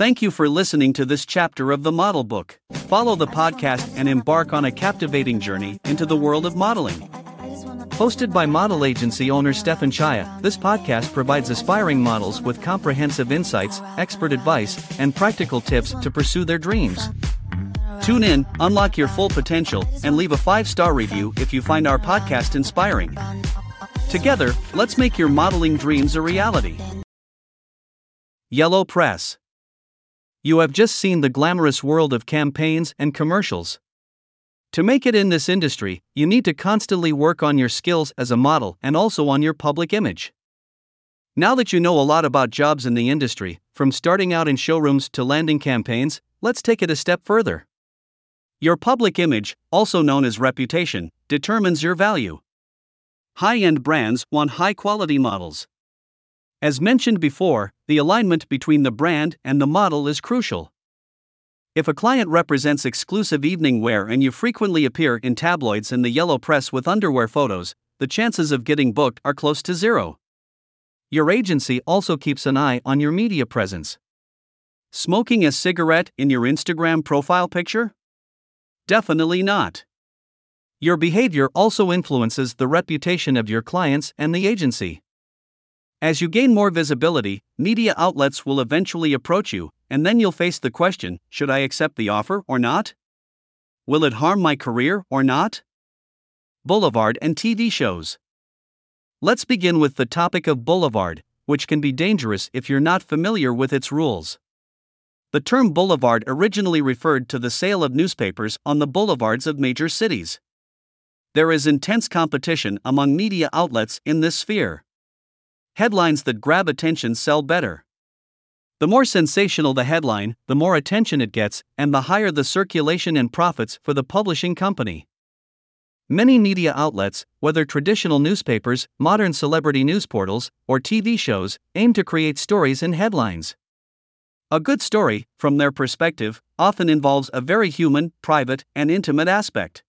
Thank you for listening to this chapter of the Model Book. Follow the podcast and embark on a captivating journey into the world of modeling. Hosted by model agency owner Stefan Chaya, this podcast provides aspiring models with comprehensive insights, expert advice, and practical tips to pursue their dreams. Tune in, unlock your full potential, and leave a five star review if you find our podcast inspiring. Together, let's make your modeling dreams a reality. Yellow Press You have just seen the glamorous world of campaigns and commercials. To make it in this industry, you need to constantly work on your skills as a model and also on your public image. Now that you know a lot about jobs in the industry, from starting out in showrooms to landing campaigns, let's take it a step further. Your public image, also known as reputation, determines your value. High end brands want high quality models. As mentioned before, the alignment between the brand and the model is crucial. If a client represents exclusive evening wear and you frequently appear in tabloids and the yellow press with underwear photos, the chances of getting booked are close to zero. Your agency also keeps an eye on your media presence. Smoking a cigarette in your Instagram profile picture? Definitely not. Your behavior also influences the reputation of your clients and the agency. As you gain more visibility, media outlets will eventually approach you, and then you'll face the question should I accept the offer or not? Will it harm my career or not? Boulevard and TV shows. Let's begin with the topic of boulevard, which can be dangerous if you're not familiar with its rules. The term boulevard originally referred to the sale of newspapers on the boulevards of major cities. There is intense competition among media outlets in this sphere. Headlines that grab attention sell better. The more sensational the headline, the more attention it gets, and the higher the circulation and profits for the publishing company. Many media outlets, whether traditional newspapers, modern celebrity news portals, or TV shows, aim to create stories and headlines. A good story, from their perspective, often involves a very human, private, and intimate aspect.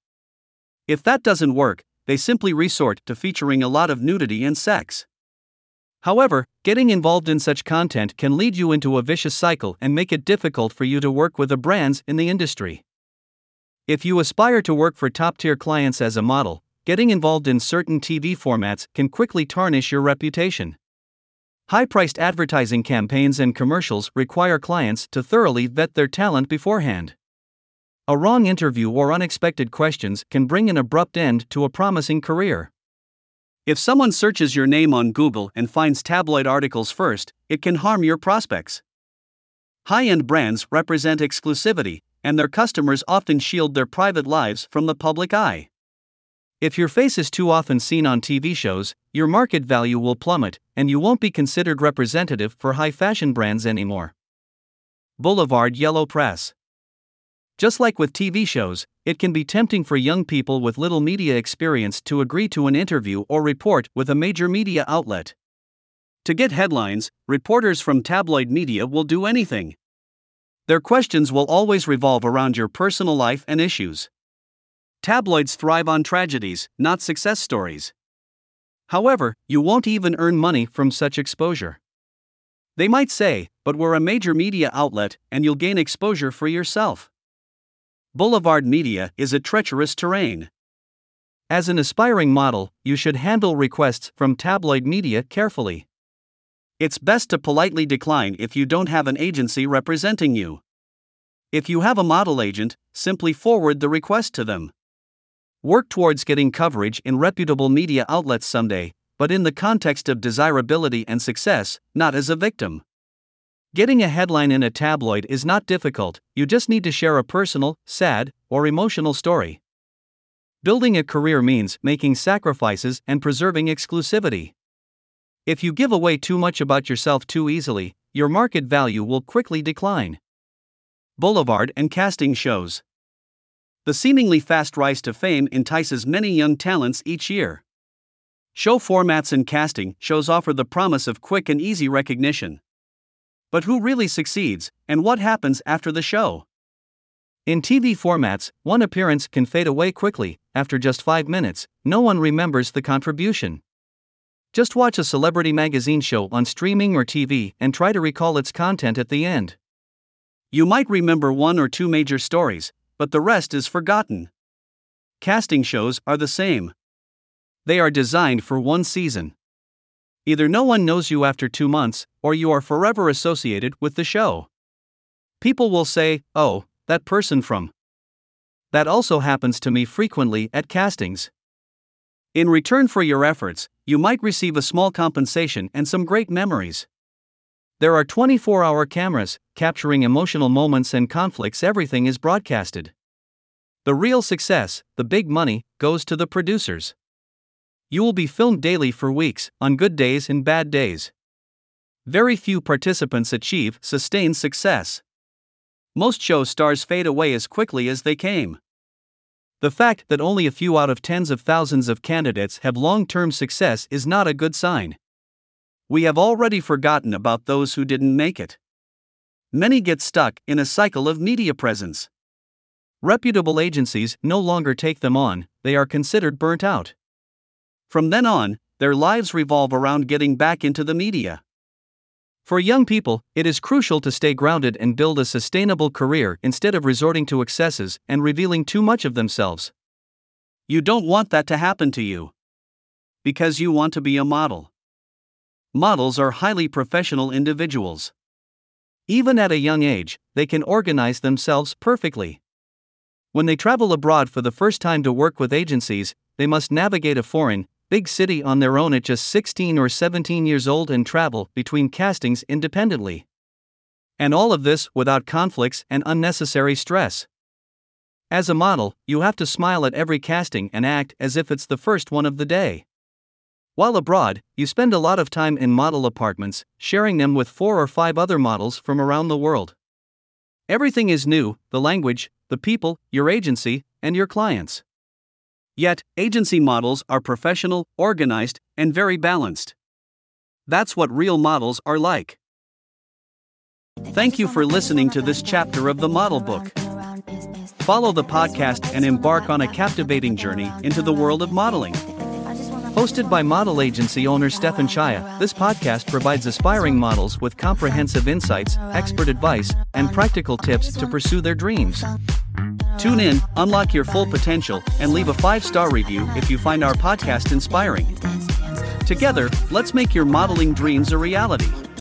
If that doesn't work, they simply resort to featuring a lot of nudity and sex. However, getting involved in such content can lead you into a vicious cycle and make it difficult for you to work with the brands in the industry. If you aspire to work for top tier clients as a model, getting involved in certain TV formats can quickly tarnish your reputation. High priced advertising campaigns and commercials require clients to thoroughly vet their talent beforehand. A wrong interview or unexpected questions can bring an abrupt end to a promising career. If someone searches your name on Google and finds tabloid articles first, it can harm your prospects. High end brands represent exclusivity, and their customers often shield their private lives from the public eye. If your face is too often seen on TV shows, your market value will plummet, and you won't be considered representative for high fashion brands anymore. Boulevard Yellow Press just like with TV shows, it can be tempting for young people with little media experience to agree to an interview or report with a major media outlet. To get headlines, reporters from tabloid media will do anything. Their questions will always revolve around your personal life and issues. Tabloids thrive on tragedies, not success stories. However, you won't even earn money from such exposure. They might say, but we're a major media outlet and you'll gain exposure for yourself. Boulevard media is a treacherous terrain. As an aspiring model, you should handle requests from tabloid media carefully. It's best to politely decline if you don't have an agency representing you. If you have a model agent, simply forward the request to them. Work towards getting coverage in reputable media outlets someday, but in the context of desirability and success, not as a victim. Getting a headline in a tabloid is not difficult, you just need to share a personal, sad, or emotional story. Building a career means making sacrifices and preserving exclusivity. If you give away too much about yourself too easily, your market value will quickly decline. Boulevard and casting shows. The seemingly fast rise to fame entices many young talents each year. Show formats and casting shows offer the promise of quick and easy recognition. But who really succeeds, and what happens after the show? In TV formats, one appearance can fade away quickly, after just 5 minutes, no one remembers the contribution. Just watch a celebrity magazine show on streaming or TV and try to recall its content at the end. You might remember one or two major stories, but the rest is forgotten. Casting shows are the same. They are designed for one season. Either no one knows you after two months, or you are forever associated with the show. People will say, oh, that person from. That also happens to me frequently at castings. In return for your efforts, you might receive a small compensation and some great memories. There are 24 hour cameras, capturing emotional moments and conflicts, everything is broadcasted. The real success, the big money, goes to the producers. You will be filmed daily for weeks, on good days and bad days. Very few participants achieve sustained success. Most show stars fade away as quickly as they came. The fact that only a few out of tens of thousands of candidates have long term success is not a good sign. We have already forgotten about those who didn't make it. Many get stuck in a cycle of media presence. Reputable agencies no longer take them on, they are considered burnt out. From then on, their lives revolve around getting back into the media. For young people, it is crucial to stay grounded and build a sustainable career instead of resorting to excesses and revealing too much of themselves. You don't want that to happen to you. Because you want to be a model. Models are highly professional individuals. Even at a young age, they can organize themselves perfectly. When they travel abroad for the first time to work with agencies, they must navigate a foreign, big city on their own at just 16 or 17 years old and travel between castings independently. And all of this without conflicts and unnecessary stress. As a model, you have to smile at every casting and act as if it's the first one of the day. While abroad, you spend a lot of time in model apartments, sharing them with four or five other models from around the world. Everything is new the language, the people, your agency, and your clients. Yet, agency models are professional, organized, and very balanced. That's what real models are like. Thank you for listening to this chapter of the Model Book. Follow the podcast and embark on a captivating journey into the world of modeling. Hosted by model agency owner Stefan Chaya, this podcast provides aspiring models with comprehensive insights, expert advice, and practical tips to pursue their dreams. Tune in, unlock your full potential, and leave a five star review if you find our podcast inspiring. Together, let's make your modeling dreams a reality.